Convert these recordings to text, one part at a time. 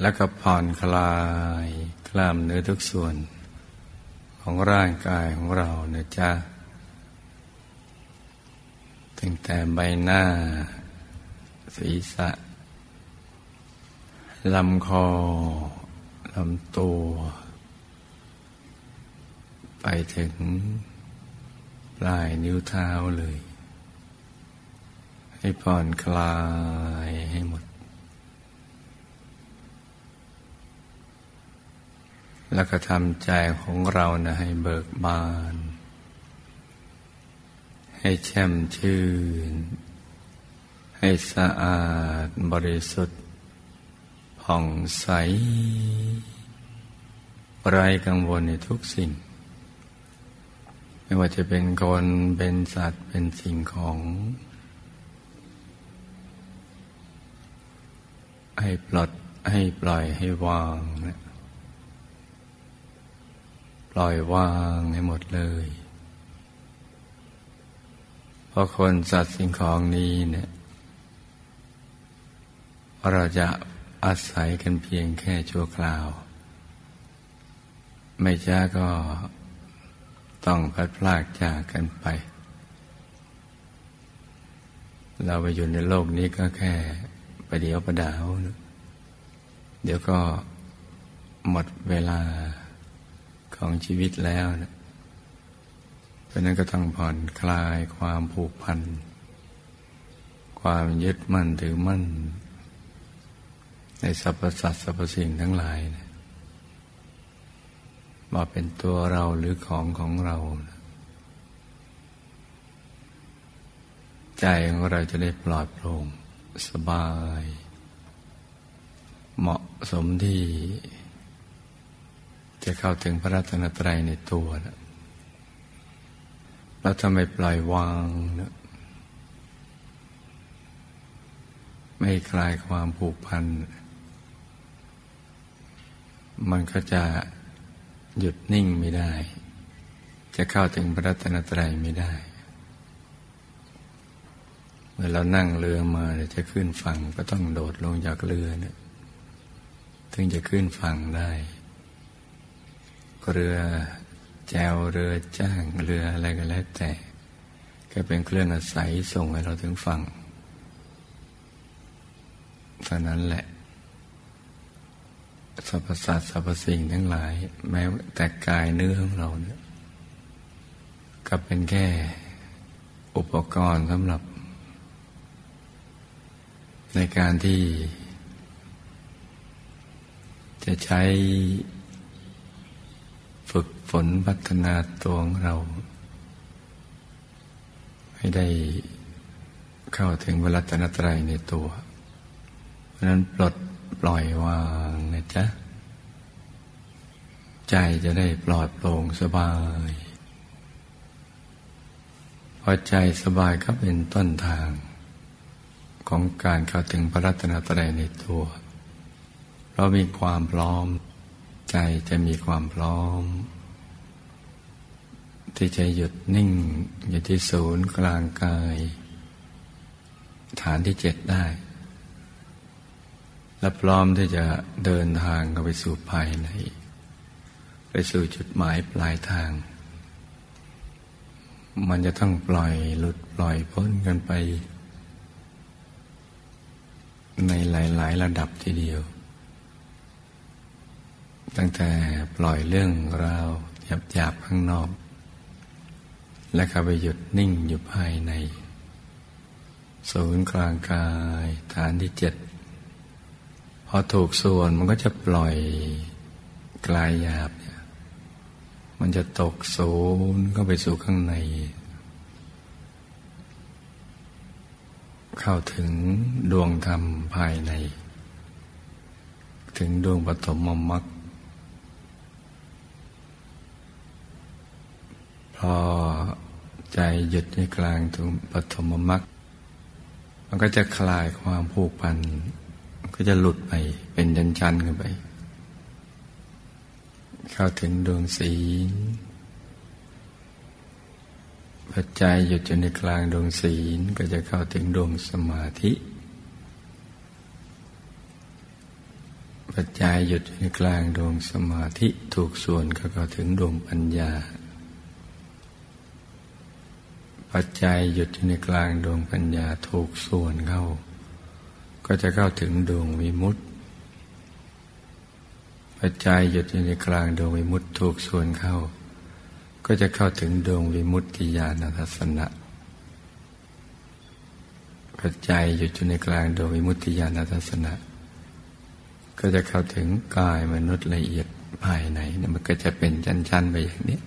แล้วก็ผ่อนคลายกล้ามเนื้อทุกส่วน ของร่างกายของเรานะจ๊ะตั้งแต่ใบหน้า ศีรษะลำคอลำตัว ไปถึงปลายนิ้วเท้าเลย ให้ผ่อนคลายให้หมด แล้วก็ทำใจของเรานะให้เบิกบาน ให้แช่มชื่น ให้สะอาดบริสุทธิ์ ผ่องใส ไร้กังวลในทุกสิ่ง ไม่ว่าจะเป็นคนเป็นสัตว์เป็นสิ่งของ ให้ปลดให้ปล่อยให้วางนะ ปล่อยวางให้หมดเลย เพราะคนสัตว์สิ่งของนี้เนี่ยเราจะอาศัยกันเพียงแค่ชั่วคราว ไม่ช้าก็ต้องพัดพลากจากกันไป เราไปอยู่ในโลกนี้ก็แค่ประเดี๋ยวประดาว เดี๋ยวก็หมดเวลา ของชีวิตแล้วนะเพราะนั้นก็ต้องผ่อนคลายความผูกพัน ความยึดมั่นถือมั่น ในสรรพสัตว์สรรพสิ่งทั้งหลายนะว่าเป็นตัวเราหรือของของเรานะใจของเราจะได้ปลอดโปร่งสบาย เหมาะสมที่ จะเข้าถึงพระรัตนตรัยในตัวนะแล้วทำไมปล่อยวางนะไม่คลายความผูกพัน มันก็จะหยุดนิ่งไม่ได้ จะเข้าถึงพระรัตนตรัยไม่ได้ เมื่อเรานั่งเรือมาจะขึ้นฝั่งก็ต้องโดดลงจากเรือเนี่ย ถึงจะขึ้นฝั่งได้ เรือแจวเรือจ้างเรืออะไรก็แล้วแต่ก็เป็นเครื่องอาศัยส่งให้เราถึงฝั่งเท่านั้นแหละสรรพสัตว์สรรพสิ่งทั้งหลาย แม้แต่กายเนื้อของเราเนี่ยก็เป็นแค่อุปกรณ์สำหรับ ในการที่ จะใช้ ฝนพัฒนาตัวของเรา ให้ได้เข้าถึงวรัตนตรัยในตัว เพราะนั้นปลดปล่อยวางนะจ๊ะ ใจจะได้ปลอดโปร่งสบาย พอใจสบายก็เป็นต้นทาง ของการเข้าถึงพระรัตนตรัยในตัว เรามีความพร้อม ใจจะมีความพร้อม ที่จะหยุดนิ่งอยู่ที่ศูนย์กลางกาย ฐานที่เจ็ดได้ และพร้อมที่จะเดินทางเข้าไปสู่ภายใน ไปสู่จุดหมายปลายทาง มันจะต้องปล่อยหลุดปล่อยพ้นกันไป ในหลาย ๆ ระดับทีเดียว ตั้งแต่ปล่อยเรื่องราวหยาบๆข้างนอก และเข้าไปหยุดนิ่งอยู่ภายในศูนย์กลางกายฐานที่เจ็ดพอถูกส่วนมันก็จะปล่อยกลายหยาบเนี่ยมันจะตกศูนย์เข้าไปสู่ข้างใน เข้าถึงดวงธรรมภายใน ถึงดวงปฐมมรรค พอใจหยุดในกลางตรงปฐมมรรคมันก็จะคลายความผูกพันก็จะหลุดไปเป็นชั้นๆขึ้นไป เข้าถึงดวงศีลปัจจัยหยุดอยู่ในกลางดวงศีลก็จะเข้าถึงดวงสมาธิปัจจัยหยุดในกลางดวงสมาธิถูกส่วนก็เข้าถึงดวงปัญญา ปัจจัยหยุดในกลางดวงปัญญาถูกส่วนเข้า ก็จะเข้าถึงดวงวิมุตติปัจจัยหยุดในกลางดวงวิมุตติถูกส่วนเข้า ก็จะเข้าถึงดวงวิมุตติญาณทัศนะปัจจัยหยุดอยู่ในกลางดวงวิมุตติญาณทัศนะก็จะเข้าถึงกายมนุษย์ละเอียดภายในเนี่ยมันก็จะเป็นชั้นๆไปอย่างนี้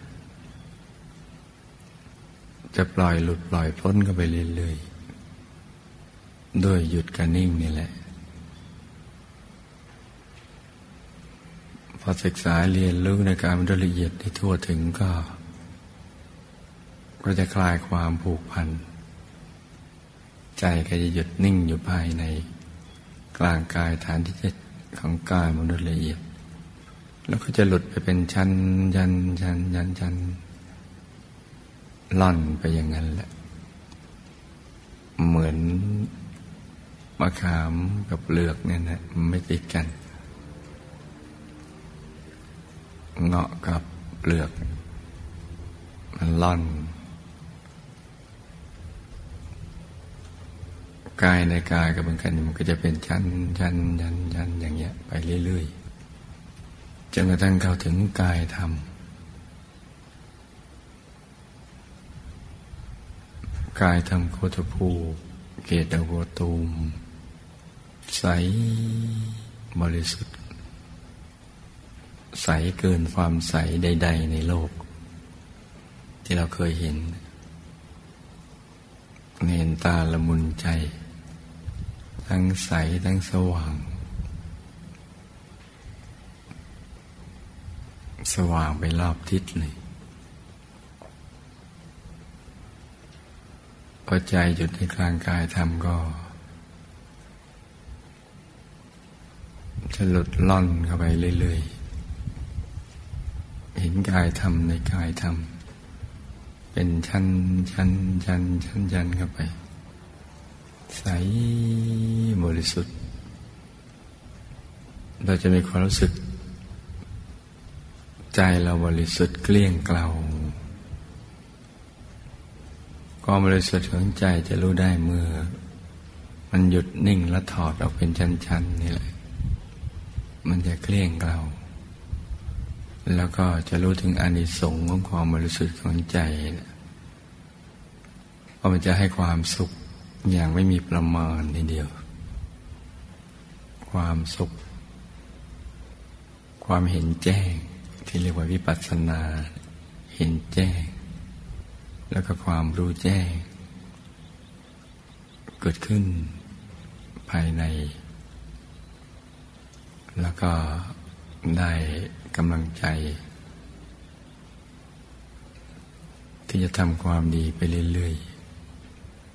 จะปล่อยหลุดปล่อยพ้นก็ไปเรื่อยๆด้วยหยุดกับนิ่งนี่แหละ พอศึกษาเรียนรู้ในการมันละเอียดที่ทั่วถึงก็ก็จะคลายความผูกพัน ใจก็จะหยุดนิ่งอยู่ภายในกลางกายฐานที่จะของกายมนุษย์ละเอียด แล้วก็จะหลุดไปเป็นชั้นยันยันยันยัน ล่อนไปอย่างนั้นแหละ เหมือนมะขามกับเปลือกเนี่ยนะไม่ติดกัน เงาะกับเปลือก มันล่อนกายในกายกับมันกันมันก็จะเป็นชั้นชั้นชั้นชั้นอย่างเงี้ย ไปเรื่อยๆจนกระทั่งเข้าถึงกายธรรม กายธรรมโคตภูเกตโวตูม ใสบริสุทธิ์ ใสเกินความใสใด ๆ ในโลก ที่เราเคยเห็น เห็นตาละมุนใจ ทั้งใสทั้งสว่าง สว่างไปรอบทิศเลย พอใจหยุดในกลางกายทำก็ จะหลุดล่อนเข้าไปเรื่อยๆ เห็นกายทำในกายทำเป็นชั้นชั้นชั้นชั้นชั้นเข้าไป ใสบริสุทธิ์ เราจะมีความรู้สึก ใจเราบริสุทธิ์เกลี้ยงเกลา ความบริสุทธิ์ของใจจะรู้ได้เมื่อ มันหยุดนิ่งและถอดออกเป็นชั้น ๆ นี่แหละ มันจะเกลี้ยงเกลาแล้วก็จะรู้ถึงอานิสงส์ของความบริสุทธิ์ของใจว่ามันจะให้ความสุขอย่างไม่มีประมาณทีเดียว ความสุข ความเห็นแจ้งที่เรียกว่าวิปัสสนา เห็นแจ้ง แล้วก็ความรู้แจ้ง เกิดขึ้นภายใน แล้วก็ได้กำลังใจ ที่จะทำความดีไปเรื่อย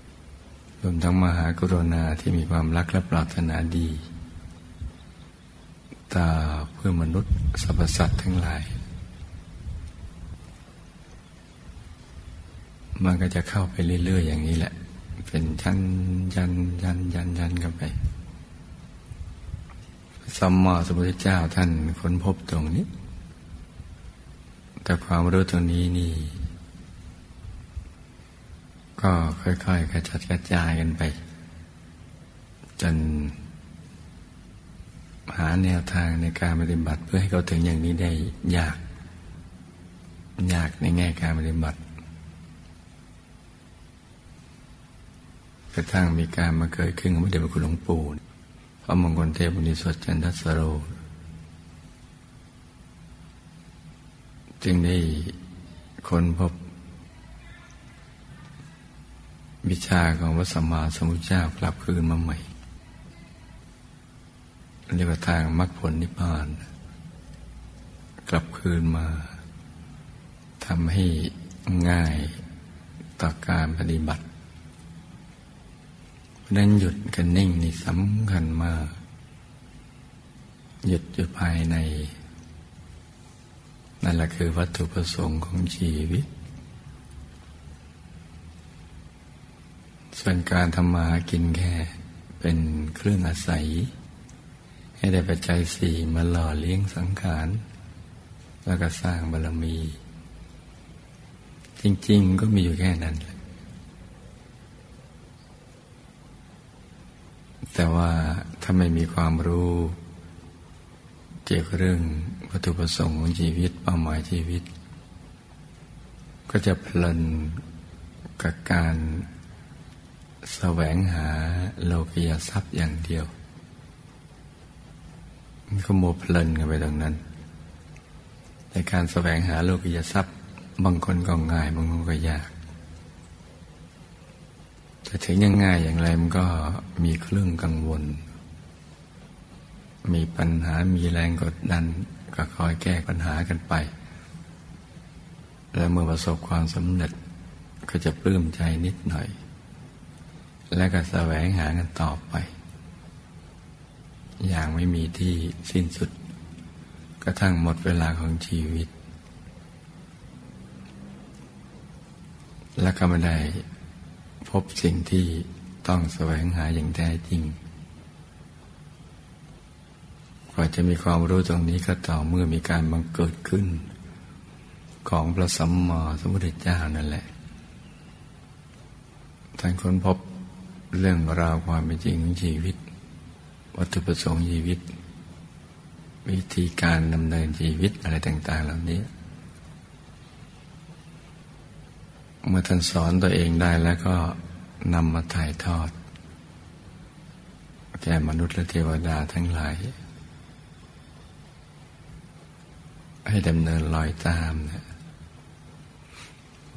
ๆรวมทั้งมหากรุณาที่มีความรักและปรารถนาดีตาเพื่อมนุษย์สรรพสัตว์ทั้งหลาย มันก็จะเข้าไปเรื่อยๆอย่างนี้แหละ เป็นชั้นยันยันยันยันกันไปสัมมาสัมพุทธเจ้าท่านค้นพบตรงนี้ แต่ความรู้ตรงนี้นี่ ก็ค่อยๆกระจัดกระจายกันไป จนหาแนวทางในการปฏิบัติเพื่อให้เขาถึงอย่างนี้ได้ยาก ยากในแง่การปฏิบัติ ระทั่งมีการมาเกิดขึ้นของพระเดชพระคุณหลวงปู่พระมงคลเทพบุญสดจันทสโร จึงได้คนพบ วิชาของพระสัมมาสัมพุทธเจ้ากลับคืนมาใหม่เรียกว่าทางมรรคผลนิพพาน กลับคืนมาทำให้ง่ายต่อการปฏิบัติ ราะนั้นหยุดกันนิ่งนี่สำคัญมาก หยุดอยู่ภายใน นั่นแหละคือวัตถุประสงค์ของชีวิต ส่วนการทำมาหากินแค่เป็นเครื่องอาศัย ให้ได้ปัจจัยสี่มาหล่อเลี้ยงสังขารแล้วก็สร้างบารมี จริง ๆ ก็มีอยู่แค่นั้นแหละ แต่ว่าถ้าไม่มีความรู้ เกี่ยวกับเรื่องวัตถุประสงค์ของชีวิตเป้าหมายชีวิต ก็จะเพลินกับการแสวงหาโลกียทรัพย์อย่างเดียว มันก็โมเพลินกันไปตรงนั้น ในการแสวงหาโลกียทรัพย์ บางคนก็ง่ายบางคนก็ยาก แต่ถึงยังง่ายอย่างไรมันก็มีเครื่องกังวล มีปัญหามีแรงกดดัน ก็คอยแก้ปัญหากันไป แล้วเมื่อประสบความสำเร็จก็จะปลื้มใจนิดหน่อย และก็แสวงหากันต่อไป อย่างไม่มีที่สิ้นสุด กระทั่งหมดเวลาของชีวิต และก็ไม่ได้ พบสิ่งที่ต้องแสวงหาอย่างแท้จริง กว่าจะมีความรู้ตรงนี้ก็ต่อเมื่อมีการบังเกิดขึ้น ของพระสัมมาสัมพุทธเจ้านั่นแหละ ท่านค้นพบเรื่องราวความเป็นจริงของชีวิต วัตถุประสงค์ชีวิต วิธีการดำเนินชีวิตอะไรต่าง ๆ เหล่านี้ เมื่อท่านสอนตัวเองได้แล้วก็นำมาถ่ายทอด แก่มนุษย์และเทวดาทั้งหลาย ให้ดำเนินรอยตามนะ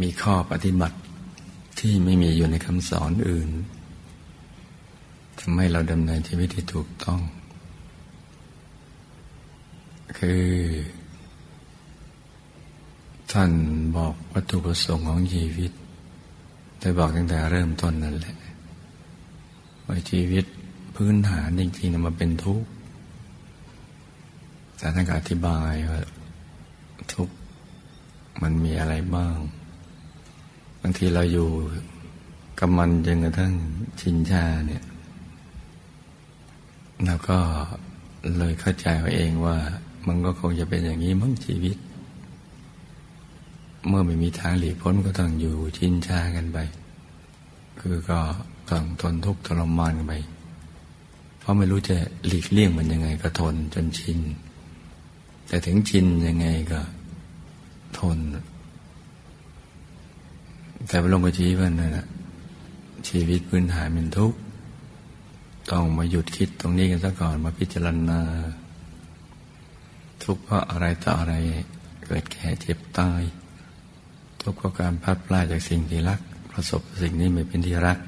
มีข้อปฏิบัติที่ไม่มีอยู่ในคำสอนอื่นทำให้เราดำเนินชีวิตที่ถูกต้อง คือ ท่านบอกวัตถุประสงค์ของชีวิต ได้บอกตั้งแต่เริ่มต้นนั่นแหละว่าชีวิตพื้นฐานจริงๆมันเป็นทุกข์แต่ท่านก็อธิบายว่าทุกข์มันมีอะไรบ้าง บางทีเราอยู่กับมันจนกระทั่งชินชาเนี่ยแล้วก็เลยเข้าใจว่าเองว่า มันก็คงจะเป็นอย่างนี้มั้งชีวิต เมื่อไม่มีทางหลีกพ้นก็ต้องอยู่ชินชากันไป คือก็ต้องทนทุกข์ทรมานกันไป เพราะไม่รู้จะหลีกเลี่ยงมันยังไงก็ทนจนชิน แต่ถึงชินยังไงก็ทน แต่พระลงกชี้ว่านั่นแหะชีวิตพื้นฐานเป็นทุกข์ ต้องมาหยุดคิดตรงนี้กันซะก่อนมาพิจารณา ทุกข์เพราะอะไรต่ออะไรเกิดแก่เจ็บตาย ทุกข์เพราะการพัดพลาดจากสิ่งที่รัก ประสบสิ่งนี้ไม่เป็นที่รัก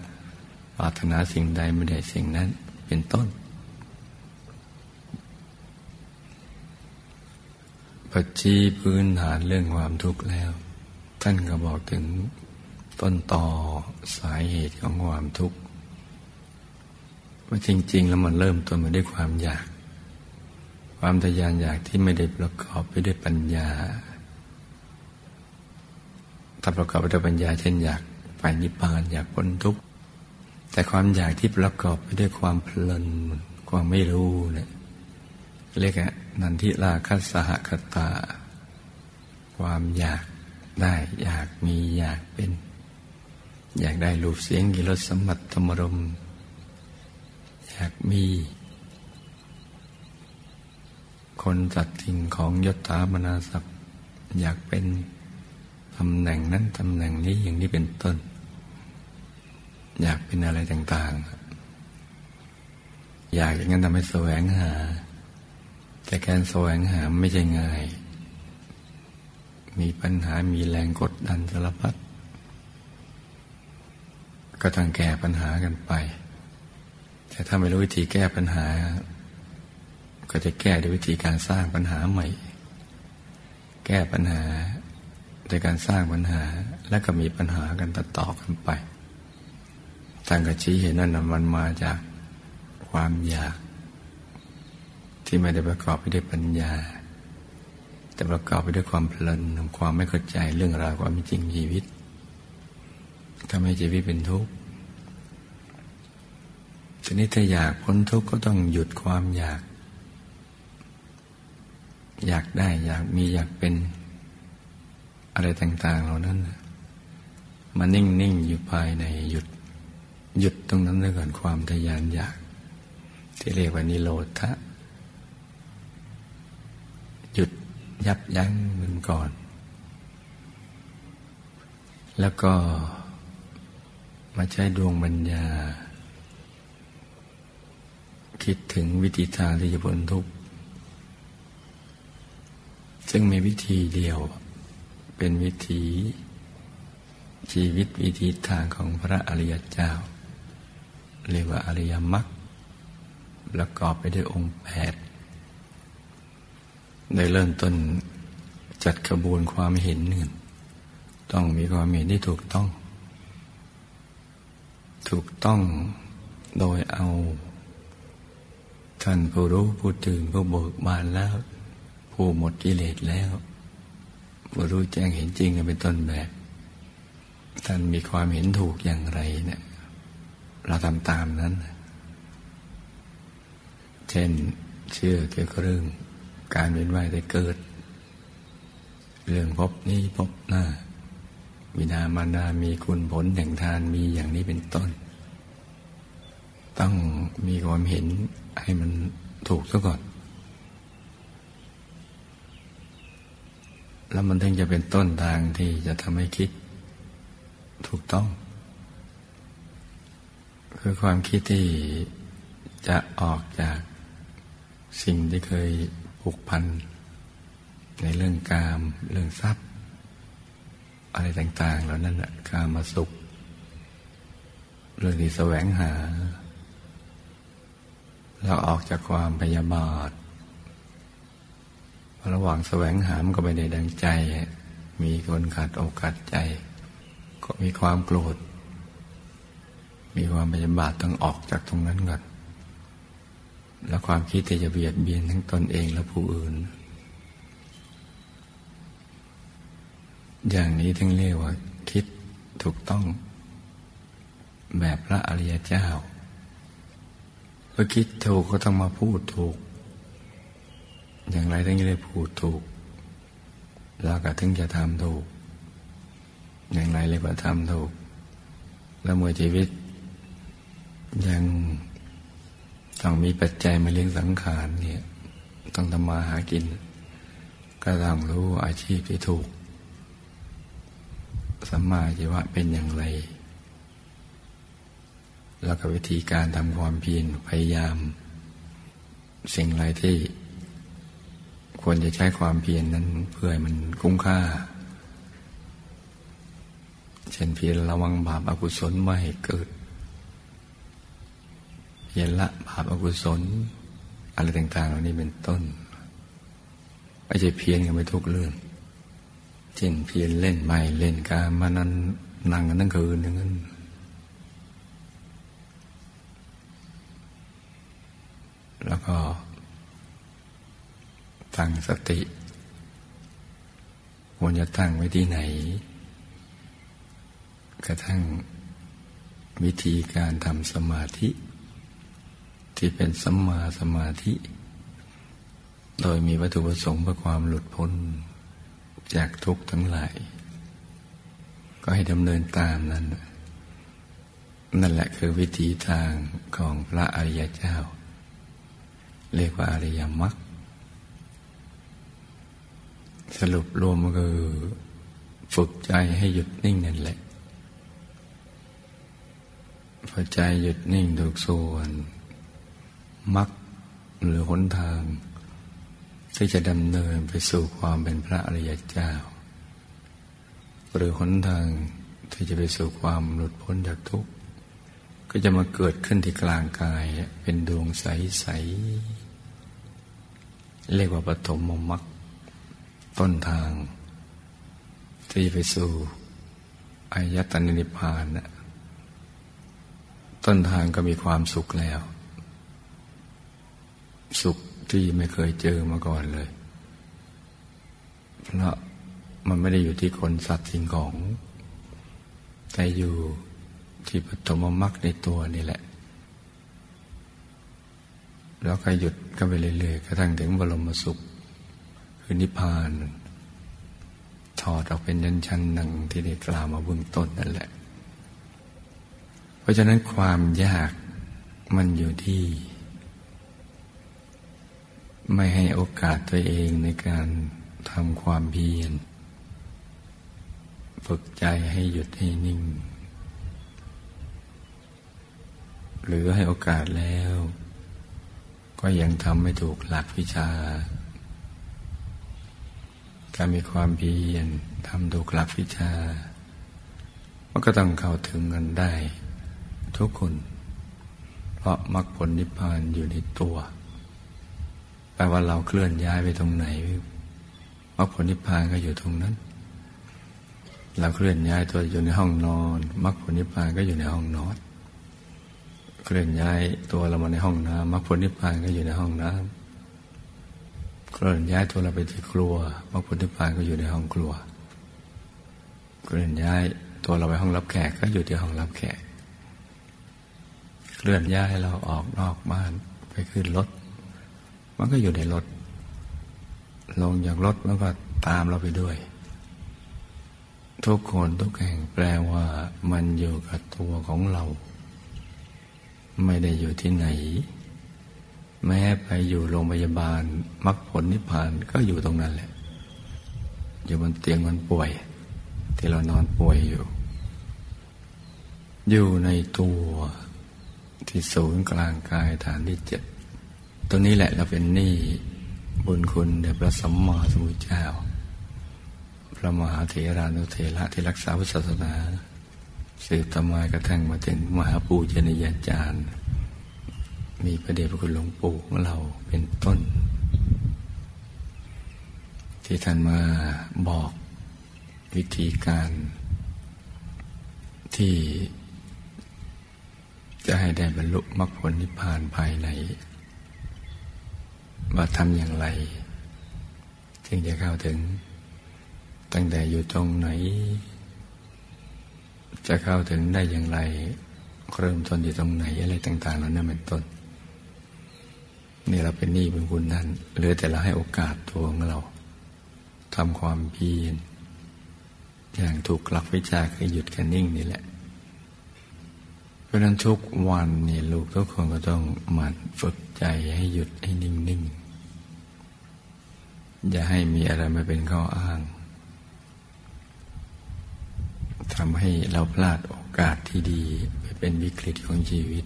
ปรารถนาสิ่งใดไม่ได้สิ่งนั้นเป็นต้นปัจจีพื้นฐานเรื่องความทุกข์แล้ว ท่านก็บอกถึงต้นต่อสาเหตุของความทุกข์ว่าจริง ๆ แล้วมันเริ่มต้นมาด้วยความอยาก ความทยานอยากที่ไม่ได้ประกอบไปด้วยปัญญา ถ้าประกอบไปด้วยปัญญาเช่นอยากไปนิพพานอยากพ้นทุกข์แต่ความอยากที่ประกอบไปด้วยความเพลินความไม่รู้เนี่ยเรียกนันทิราคัสหคตา ความอยากได้อยากมีอยากเป็น อยากได้รูปเสียงกิรสสมบัติธรรมรม อยากมี คนจัดสิ่งของยศถาบรรดาศักดิ์อยากเป็น ตำแหน่งนั้นตำแหน่งนี้อย่างนี้เป็นต้น อยากเป็นอะไรต่างๆ อยากอย่างนั้นทำให้แสวงหา แต่การแสวงหาไม่ใช่ง่าย มีปัญหามีแรงกดดันสารพัดก็ต้องแก้ปัญหากันไป แต่ถ้าไม่รู้วิธีแก้ปัญหา ก็จะแก้ด้วยวิธีการสร้างปัญหาใหม่ แก้ปัญหา โดยการสร้างปัญหาและก็มีปัญหากันต่อๆกันไปท่านก็ชี้เห็นนั่นมันมาจากความอยาก ที่ไม่ได้ประกอบไปด้วยปัญญา แต่ประกอบไปด้วยความเพลินของความไม่เข้าใจเรื่องราวความจริงชีวิตทำให้ชีวิตเป็นทุกข์ทีนี้ถ้าอยากพ้นทุกข์ก็ต้องหยุดความอยาก อยากได้อยากมีอยากเป็น อะไรต่าง ๆ เหล่านั้นมานิ่ง ๆ อยู่ภายในหยุด หยุดตรงนั้นเลยก่อนความทยานอยาก ที่เรียกว่านิโรธะหยุดยับยั้งมันก่อน แล้วก็มาใช้ดวงปัญญา คิดถึงวิธีทางที่จะพ้นทุกข์ซึ่งมีวิธีเดียว เป็นวิธีชีวิตวิธีทางของพระอริยเจ้า เรียกว่าอริยมรรคประกอบไปด้วยองค์แปดโดยเริ่มต้นจัดขบวนความเห็นหนึ่งต้องมีความเห็นที่ถูกต้อง ถูกต้องโดยเอา ท่านผู้รู้ผู้ตื่นผู้เบิกบานแล้ว ผู้หมดกิเลสแล้ว ผู้รู้แจ้งเห็นจริงเป็นต้นแบบ ท่านมีความเห็นถูกอย่างไรเนี่ยเราทำตามนั้น เช่นเชื่อเกี่ยวกับเรื่องการเวียนว่ายได้เกิด เรื่องพบนี้พบหน้าวินามานามีคุณผลแห่งทานมีอย่างนี้เป็นต้น ต้องมีความเห็นให้มันถูกซะก่อน แล้วมันถึงจะเป็นต้นทางที่จะทำให้คิดถูกต้อง คือความคิดที่จะออกจากสิ่งที่เคยผูกพัน ในเรื่องกาม เรื่องทรัพย์ อะไรต่าง ๆ เหล่านั้นการมาสุข เรื่องที่แสวงหา เราออกจากความพยาบาท ระหว่างแสวงหามันก็ไม่ได้ดังใจ มีคนขาดโอกาสใจ ก็มีความโกรธ มีความพยาบาทต้องออกจากตรงนั้นก่อนแล้วความคิดที่จะเบียดเบียนทั้งตนเองและผู้อื่น อย่างนี้ถึงเรียกว่า คิดถูกต้อง แบบพระอริยเจ้าเมื่อคิดถูกก็ต้องมาพูดถูก อย่างไรถึงจะได้พูดถูก แล้วก็ถึงจะทำถูก อย่างไรเลยว่าทำถูก แล้วมื่อชีวิต ยังต้องมีปัจจัยมาเลี้ยงสังขารเนี่ย ต้องทำมาหากิน ก็ต้องรู้อาชีพที่ถูกสัมมาชีวะเป็นอย่างไร แล้วก็วิธีการทำความเพียรพยายาม สิ่งไรที่ ควรจะใช้ความเพียรนนั้นเพื่อให้มันคุ้มค่า เช่นเพียรระวังบาปอากุศลไม่ให้เกิด เพียรละบาปอากุศล อะไรต่างๆเหล่านี้เป็นต้น ไม่ใช่เพียรกันไปทุกเรื่อง เช่นเพียรเล่นไม่เล่นการมานั้นนั่งกันทั้งคืนอย่างนั้นแล้วก็ ตั้งสติควรจะตั้งไว้ที่ไหน กระทั่งวิธีการทำสมาธิ ที่เป็นสัมมาสมาธิ โดยมีวัตถุประสงค์เพื่อความหลุดพ้นจากทุกข์ทั้งหลาย ก็ให้ดำเนินตามนั้น นั่นแหละคือวิธีทางของพระอริยเจ้า เรียกว่าอริยมรรค สรุปรวมก็คือฝึกใจให้หยุดนิ่งนั่นแหละ พอใจหยุดนิ่งถูกส่วนมรรคหรือหนทาง ที่จะดำเนินไปสู่ความเป็นพระอริยเจ้า หรือหนทางที่จะไปสู่ความหลุดพ้นจากทุกข์ ก็จะมาเกิดขึ้นที่กลางกาย เป็นดวงใส ๆ เรียกว่าปฐมมมรรค ต้นทาง ที่ไปสู่อายตนะนิพพานนะต้นทางก็มีความสุขแล้ว สุขที่ไม่เคยเจอมาก่อนเลย เพราะมันไม่ได้อยู่ที่คนสัตว์สิ่งของ แต่อยู่ที่ปฐมมรรคในตัวนี่แหละ แล้วก็หยุดก็ไปเรื่อยๆกระทั่งถึงบรมสุข คือนิพพานถอดออกเป็นยันชั้นหนึ่งที่ได้กล่าวมาเบื้องต้นนั่นแหละ เพราะฉะนั้นความยากมันอยู่ที่ ไม่ให้โอกาสตัวเองในการทำความเพียรฝึกใจให้หยุดให้นิ่ง หรือให้โอกาสแล้ว ก็ยังทำไม่ถูกหลักวิชา การมีความเพียรทำถูกหลักวิชามันก็ต้องเข้าถึงกันได้ ทุกคน เพราะมรรคผลนิพพานอยู่ในตัวแปลว่าเราเคลื่อนย้ายไปตรงไหนมรรคผลนิพพานก็อยู่ตรงนั้น เราเคลื่อนย้ายตัวอยู่ในห้องนอนมรรคผลนิพพานก็อยู่ในห้องนอน เคลื่อนย้ายตัวเรามาในห้องน้ำมรรคผลนิพพานก็อยู่ในห้องน้ำ เคลื่อนย้ายตัวเราไปที่ครัวมรรคผลนิพพานก็อยู่ในห้องครัว เคลื่อนย้ายตัวเราไปห้องรับแขกก็อยู่ที่ห้องรับแขก เคลื่อนย้ายเราออกนอกบ้านไปขึ้นรถ มันก็อยู่ในรถ ลงจากรถมันก็ตามเราไปด้วยทุกคนทุกแห่งแปลว่ามันอยู่กับตัวของเรา ไม่ได้อยู่ที่ไหน แม้ไปอยู่โรงพยาบาลมรรคผลนิพพานก็อยู่ตรงนั้นแหละ อยู่บนเตียงคนป่วย ที่เรานอนป่วยอยู่ อยู่ในตัวที่ศูนย์กลางกายฐานที่เจ็ดตรงนี้แหละเราเป็นหนี้บุญคุณเดชพระสัมมาสัมพุทธเจ้า พระมหาเถรานุเถระที่รักษาพุทธศาสนา สืบต่อมากระทั่งมาถึงมหาปูชนียาจารย์ มีพระเดชพระคุณหลวงปู่ของเราเป็นต้น ที่ท่านมาบอกวิธีการที่จะให้ได้บรรลุมรรคผลนิพพานภายในว่าทำอย่างไรจึงจะเข้าถึง ตั้งแต่อยู่ตรงไหน จะเข้าถึงได้อย่างไร เริ่มต้นอยู่ตรงไหนอะไรต่าง ๆ แล้วนั่นเป็นต้น นี่เราเป็นหนี้เป็นคุณนั่นเหลือแต่เราให้โอกาสตัวของเราทำความเพียรอย่างถูกหลักวิชาคือหยุดกันนิ่งนี่แหละ เพราะนั้นทุกวันนี่ลูกทุกคนก็ต้องหมั่นฝึกใจให้หยุดให้นิ่งนิ่งอย่าให้มีอะไรมาเป็นข้ออ้างทำให้เราพลาดโอกาสที่ดีไปเป็นวิกฤตของชีวิต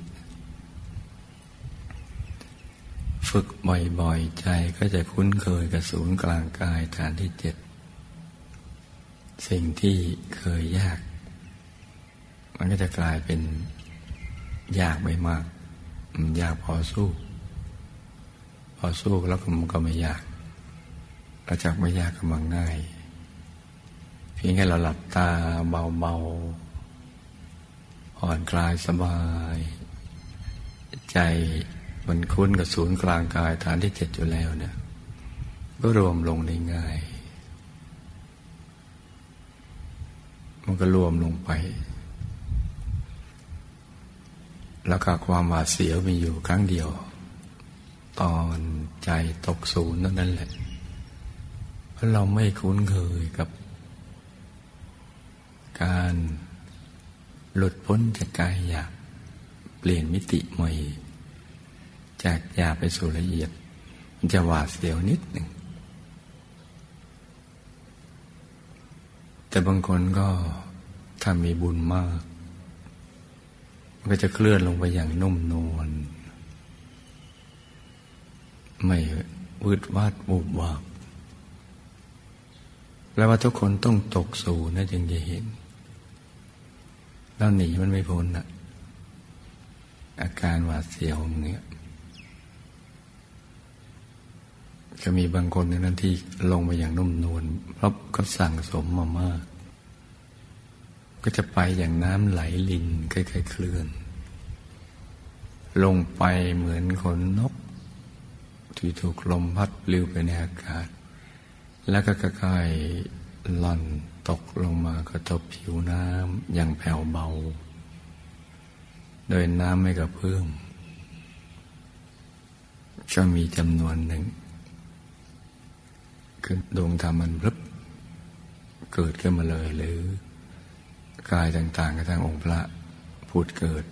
ฝึกบ่อยๆ ใจก็จะคุ้นเคยกับศูนย์กลางกายฐานที่เจ็ด สิ่งที่เคยยาก มันก็จะกลายเป็นยากไม่มาก ยากพอสู้ พอสู้แล้วมันก็ไม่ยากเราจากไม่ยากก็มันง่าย เพียงแค่เราหลับตาเบาๆผ่อนคลายสบาย ใจ มันคุ้นกับศูนย์กลางกายฐานที่เจ็ดอยู่แล้วเนี่ยก็รวมลงได้ง่าย มันก็รวมลงไป แล้วก็ความหวาดเสียวมีอยู่ครั้งเดียว ตอนใจตกศูนย์นั่นแหละ เพราะเราไม่คุ้นเคยกับ การหลุดพ้นจากกายอยากเปลี่ยนมิติใหม่ จากหยาบไปสู่ละเอียด มันจะหวาดเสียวนิดหนึ่ง แต่บางคนก็ถ้ามีบุญมาก มันก็จะเคลื่อนลงไปอย่างนุ่มนวลไม่วืดวาดบุบวาบแล้วว่าทุกคนต้องตกสู่นะจึงจะเห็น แล้วหนีมันไม่พ้นอะอาการหวาดเสียวอย่างเงี้ย จะมีบางคนในนั้นที่ลงไปอย่างนุ่มนวลเพราะก็สั่งสมมามาก ก็จะไปอย่างน้ำไหลลินคล้ายๆเคลื่อน ลงไปเหมือนขนนก ที่ถูกลมพัดปลิวไปในอากาศ แล้วก็ค่อยๆล่อนตกลงมากระทบผิวน้ำอย่างแผ่วเบา โดยน้ำไม่กระเพื่อมก็มีจำนวนหนึ่ง คือดวงธรรมมันรึบเกิดขึ้นมาเลยหรือกายต่างๆกระทั่งองค์พระพูดเกิด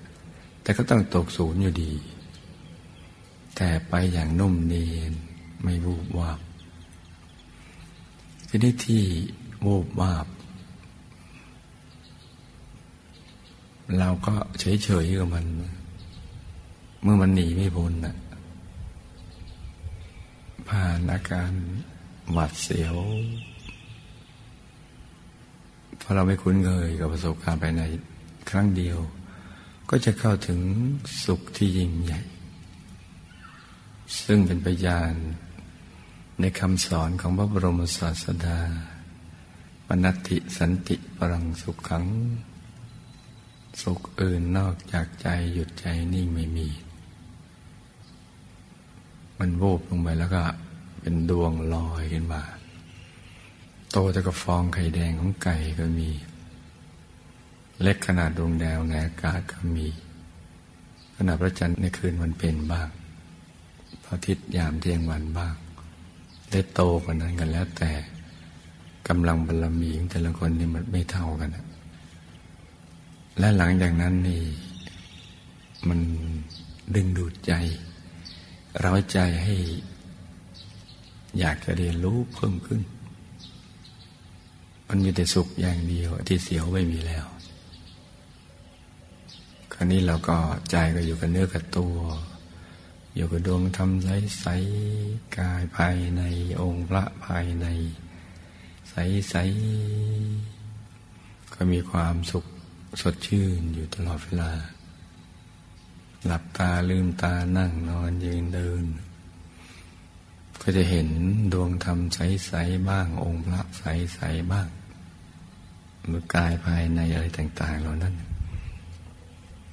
แต่ก็ต้องตกศูนย์อยู่ดี แต่ไปอย่างนุ่มเนียนไม่วูบวาบทีนี้ที่วูบวาบ เราก็เฉยๆกับมัน เมื่อมันหนีไม่พ้นนะผ่านอาการ หวาดเสียว เพราะเราไม่คุ้นเคยกับประสบการณ์ภายในครั้งเดียว ก็จะเข้าถึงสุขที่ยิ่งใหญ่ ซึ่งเป็นพยานในคำสอนของพระบรมศาสดาปนัตติสันติปรังสุขขัง สุขอื่นนอกจากใจหยุดใจนิ่งไม่มี มันโวบลงไปแล้วก็ เป็นดวงลอยขึ้นมา โตแต่กับฟองไข่แดงของไก่ก็มี เล็กขนาดดวงดาวในอากาศก็มี ขนาดพระจันทร์ในคืนวันเป็นบ้างพระอาทิตย์ยามเที่ยงวันบ้าง ได้โตกว่านั้นกันแล้วแต่กำลังบารมีของแต่ละคนนี่มันไม่เท่ากันและหลังจากนั้นนี่ มันดึงดูดใจ เราใจให้ อยากจะเรียนรู้เพิ่มขึ้น มันมีแต่สุขอย่างเดียวที่เสียวไม่มีแล้ว คราวนี้เราก็ใจก็อยู่กับเนื้อกับตัว อยู่กับดวงธรรมใสใสกายภายในองค์พระภายใน ใสใสก็มีความสุขสดชื่นอยู่ตลอดเวลา หลับตาลืมตานั่งนอนยืนเดิน ก็จะเห็นดวงธรรมใสๆบ้าง องค์พระใสๆบ้างหรือกายภายในอะไรต่าง ๆ เหล่านั้น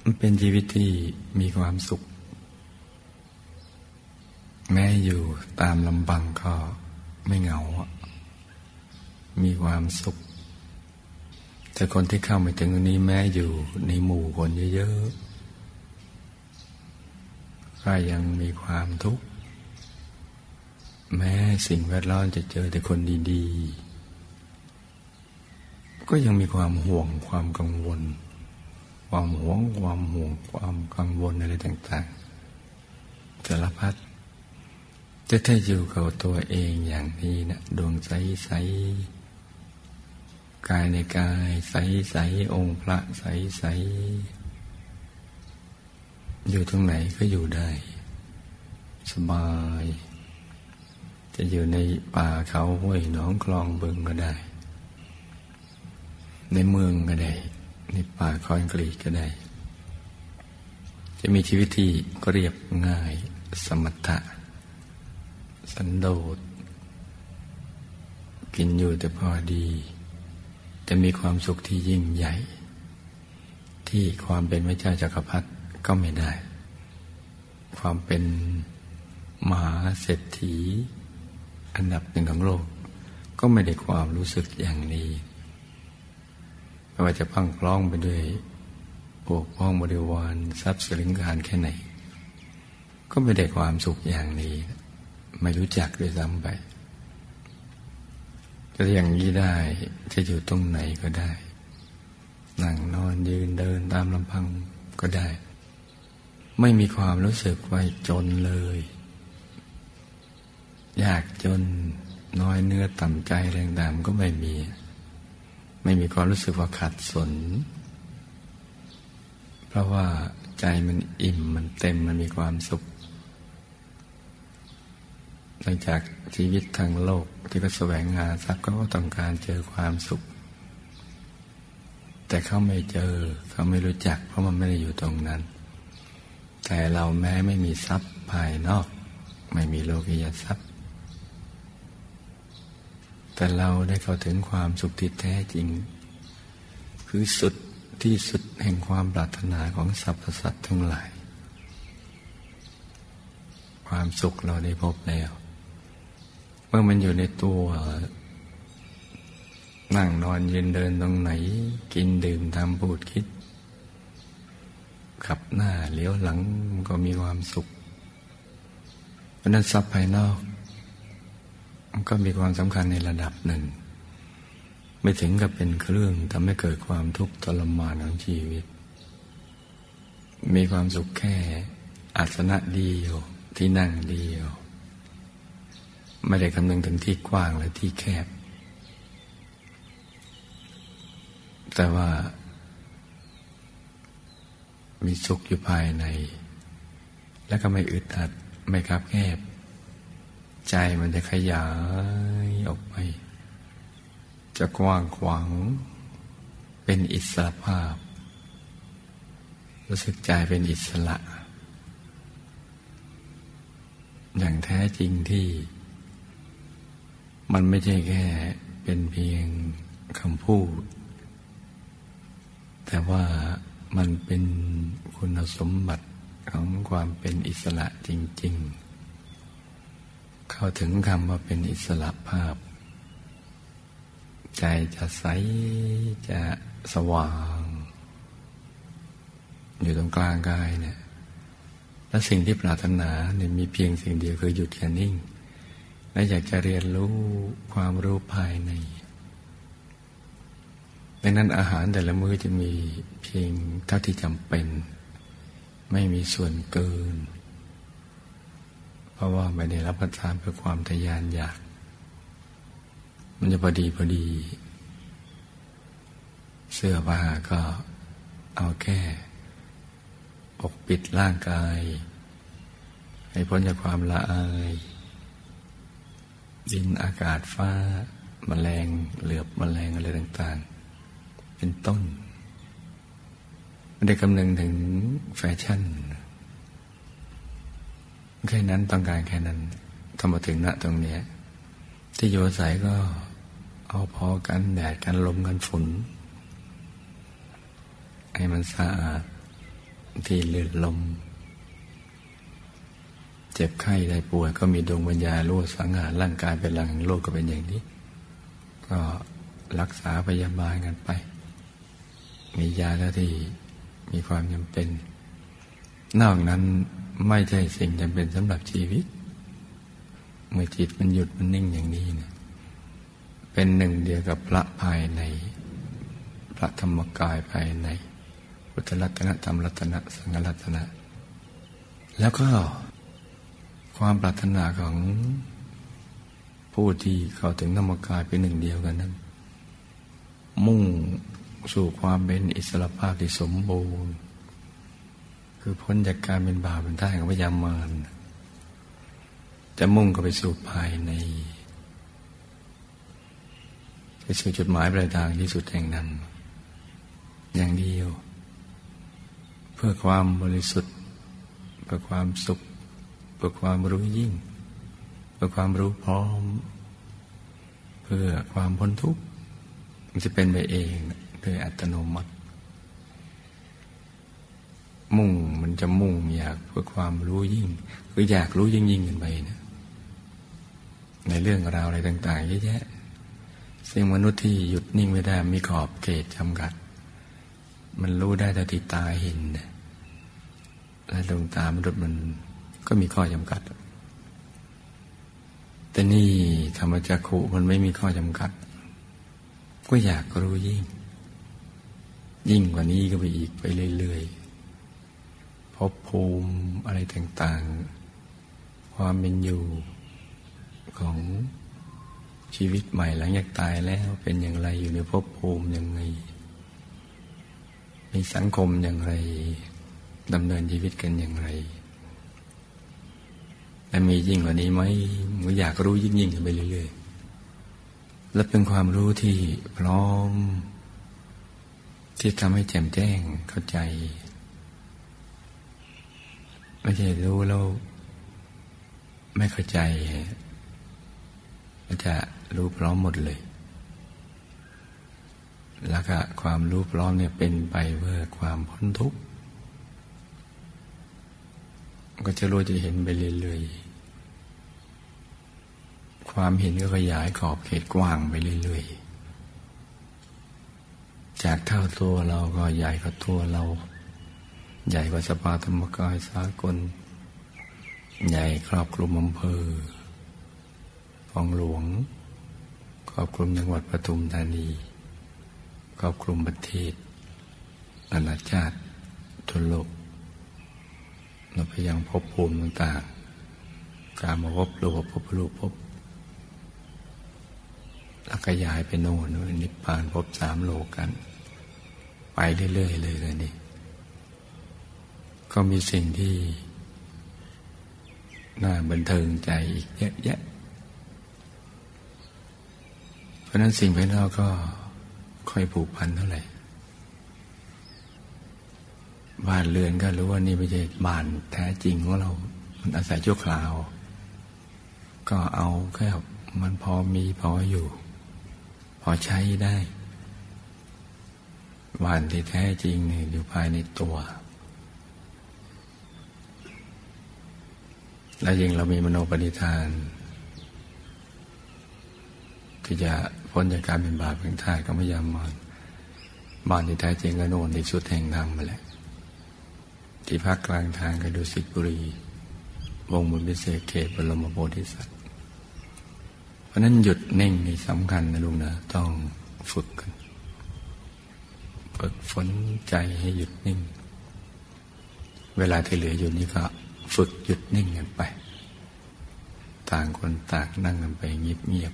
มันเป็นชีวิตที่มีความสุข แม้อยู่ตามลำบังก็ไม่เหงา มีความสุข แต่คนที่เข้าไปถึงตรงนี้แม้อยู่ในหมู่คนเยอะๆก็ยังมีความทุกข์ แม้สิ่งแวดล้อมจะเจอแต่คนดีๆ ก็ยังมีความห่วงความกังวล ความหวงความห่วงความกังวลอะไรต่างๆสารพัดจะถ้าอยู่กับตัวเองอย่างนี้นะดวงใสใสกายในกายใสใสองค์พระใสใสอยู่ตรงไหนก็อยู่ได้ สบาย จะอยู่ในป่าเขาห้วยหนองคลองบึงก็ได้ ในเมืองก็ได้ ในป่าคอนกรีตก็ได้ จะมีชีวิตที่ก็เรียบง่ายสมถะ สันโดษ กินอยู่แต่พอดี แต่มีความสุขที่ยิ่งใหญ่ ที่ความเป็นพระเจ้าจักรพรรดิก็ไม่ได้ ความเป็นมหาเศรษฐี อันดับหนึ่งของโลก ก็ไม่ได้ความรู้สึกอย่างนี้ไม่ว่าจะพังพร้องไปด้วยปกพ้องบริวารทรัพย์สินการแค่ไหน ก็ไม่ได้ความสุขอย่างนี้ ไม่รู้จักด้วยซ้ำไปจะอย่างนี้ได้จะอยู่ตรงไหนก็ได้ นั่งนอนยืนเดินตามลำพังก็ได้ ไม่มีความรู้สึกว่าจนเลย ยากจนน้อยเนื้อต่ำใจแรงดำก็ไม่มี ไม่มีความรู้สึกว่าขัดสน เพราะว่าใจมันอิ่มมันเต็มมันมีความสุขหลังจากชีวิตทางโลกที่ก็แสวงหาทรัพย์ก็ต้องการเจอความสุข แต่เขาไม่เจอเขาไม่รู้จัก เพราะมันไม่ได้อยู่ตรงนั้น แต่เราแม้ไม่มีทรัพย์ภายนอก ไม่มีโลกิยทรัพย์ แต่เราได้เข้าถึงความสุขที่แท้จริง คือสุดที่สุดแห่งความปรารถนาของสรรพสัตว์ทั้งหลาย ความสุขเราได้พบแล้วเมื่อมันอยู่ในตัวนั่งนอนยืนเดินตรงไหน กินดื่มทำพูดคิด ขับหน้าเลี้ยวหลังก็มีความสุขเพราะนั้นทรัพย์ภายนอก ก็มีความสำคัญในระดับหนึ่ง ไม่ถึงกับเป็นเครื่องทำให้เกิดความทุกข์ทรมานของชีวิต มีความสุขแค่อาสนะเดียวที่นั่งเดียว ไม่ได้คำนึงถึงที่กว้างและที่แคบ แต่ว่า มีสุขอยู่ภายใน แล้วก็ไม่อึดอัดไม่คับแคบ ใจมันจะขยายออกไป จะกว้างขวาง เป็นอิสระภาพ รู้สึกใจเป็นอิสระ อย่างแท้จริงที่ มันไม่ใช่แค่เป็นเพียงคำพูด แต่ว่ามันเป็นคุณสมบัติของความเป็นอิสระจริง ๆ เข้าถึงคำว่าเป็นอิสระภาพ ใจจะใสจะสว่าง อยู่ตรงกลางกายเนี่ยและสิ่งที่ปรารถนาเนี่ยมีเพียงสิ่งเดียวคือหยุดแค่นิ่ง และอยากจะเรียนรู้ความรู้ภายในดังนั้นอาหารแต่ละมื้อจะมีเพียงเท่าที่จำเป็น ไม่มีส่วนเกิน เพราะว่าไม่ได้รับประทานเพื่อความทยานอยาก มันจะพอดีพอดี เสื้อผ้าก็เอาแค่ปกปิดร่างกาย ให้พ้นจากความละอายดินอากาศฟ้าแมลงเหลือบแมลงอะไรต่างๆ เป็นต้นไม่ได้คำนึงถึงแฟชั่น แค่นั้นต้องการแค่นั้นทำมาถึงณตรงนี้ ที่อยู่อาศัยก็เอาพอกันแดดกันลมกันฝนให้มันสะอาดที่ลื่นลม เจ็บไข้ได้ป่วยก็มีดวงวิญญาลู่สังหารร่างกายเป็นหลังแห่งโลกก็เป็นอย่างนี้ ก็รักษาพยาบาลกันไป มียาแล้วที่มีความจำเป็น นอกนั้นไม่ใช่สิ่งจำเป็นสำหรับชีวิต เมื่อจิตมันหยุดมันนิ่งอย่างนี้เนี่ยเป็นหนึ่งเดียวกับพระภายใน พระธรรมกายภายใน พุทธรัตนธรรมรัตนสังฆรัตนะ แล้วก็ความปรารถนาของผู้ที่เข้าถึงธรรมกายเป็นหนึ่งเดียวกันนั้น มุ่งสู่ความเป็นอิสระภาพที่สมบูรณ์ คือพ้นจากการเป็นบาปเป็นท่าของพยามารจะมุ่งก็ไปสู่ภายในไปสู่จุดหมายปลายทางที่สุดแห่งนั้น อย่างเดียว เพื่อความบริสุทธิ์ เพื่อความสุข เพื่อความรู้ยิ่ง เพื่อความรู้พร้อม เพื่อความพ้นทุกข์มันจะเป็นไปเองโดยอัตโนมัติ มุ่งมันจะมุ่งอยากเพื่อความรู้ยิ่ง คืออยากรู้ยิ่งยิ่งขึ้นไปนะในเรื่องราวอะไรต่างๆเยอะแยะซึ่งมนุษย์ที่หยุดนิ่งไม่ได้มีขอบเขตจำกัด มันรู้ได้แต่ติตาเห็นและดวงตามนุษย์มันก็มีข้อจำกัด แต่นี่ธรรมจักขุมันไม่มีข้อจำกัด ก็อยากรู้ยิ่ง ยิ่งกว่านี้ก็ไปอีกไปเรื่อยๆ ภพภูมิอะไรต่างๆ ความเป็นอยู่ของชีวิตใหม่หลังจากตายแล้วเป็นอย่างไรอยู่ในภพภูมิยังไง มีสังคมอย่างไรดำเนินชีวิตกันอย่างไรและมียิ่งกว่านี้ไหมมืออยากรู้ยิ่งยิ่งไปเรื่อยๆ และเป็นความรู้ที่พร้อม ที่ทำให้แจ่มแจ้งเข้าใจ ไม่ใช่รู้แล้วไม่เข้าใจมันจะรู้พร้อมหมดเลย แล้วก็ความรู้พร้อมเนี่ยเป็นไปเพื่อความพ้นทุกข์ก็จะรู้จะเห็นไปเรื่อยๆ ความเห็นก็ขยายขอบเขตกว้างไปเรื่อยๆ จากเท่าตัวเราก็ใหญ่กว่าตัวเรา ใหญ่กว่าสภาธรรมกายสากล ใหญ่ครอบคลุมอำเภอของหลวง ครอบคลุมจังหวัดปทุมธานี ครอบคลุมประเทศนานาชาติทั่วโลกเราพยายามพบภูมิต่างๆ การมาพบรูปพบรูปพบแล้วก็ย้ายไปโน่นนิพพานพบสามโลกกัน ไปเรื่อยๆเลยเลยนี่ ก็มีสิ่งที่ น่าบันเทิงใจอีกเยอะแยะราะนั้นสิ่งภายนอกก็ค่อยผูกพันเท่าไหร่บ้านเรือนก็รู้ว่านี่ไม่ใช่บ้านแท้จริงของเรา มันอาศัยชั่วคราว ก็เอาแค่มันพอมีพออยู่ พอใช้ได้บ้านที่แท้จริงเนี่ยอยู่ภายในตัว และยิ่งเรามีมโนปณิธาน ที่จะพ้นจากการเป็นบาปเป็นท่าก็ไม่ยามมอนบ้านที่แท้จริงก็โน่นที่สุดแห่งธรรมมาแหละที่พักกลางทางก็ดูสิบุรี วงบุญพิเศษเขตบรมโพธิสัตว์เพราะนั้นหยุดนิ่งนี่สำคัญนะลุงนะต้องฝึกกันฝึกฝนใจให้หยุดนิ่ง เวลาที่เหลืออยู่นี่ก็ ฝึกหยุดนิ่งกันไป ต่างคนต่างนั่งกันไปเงียบ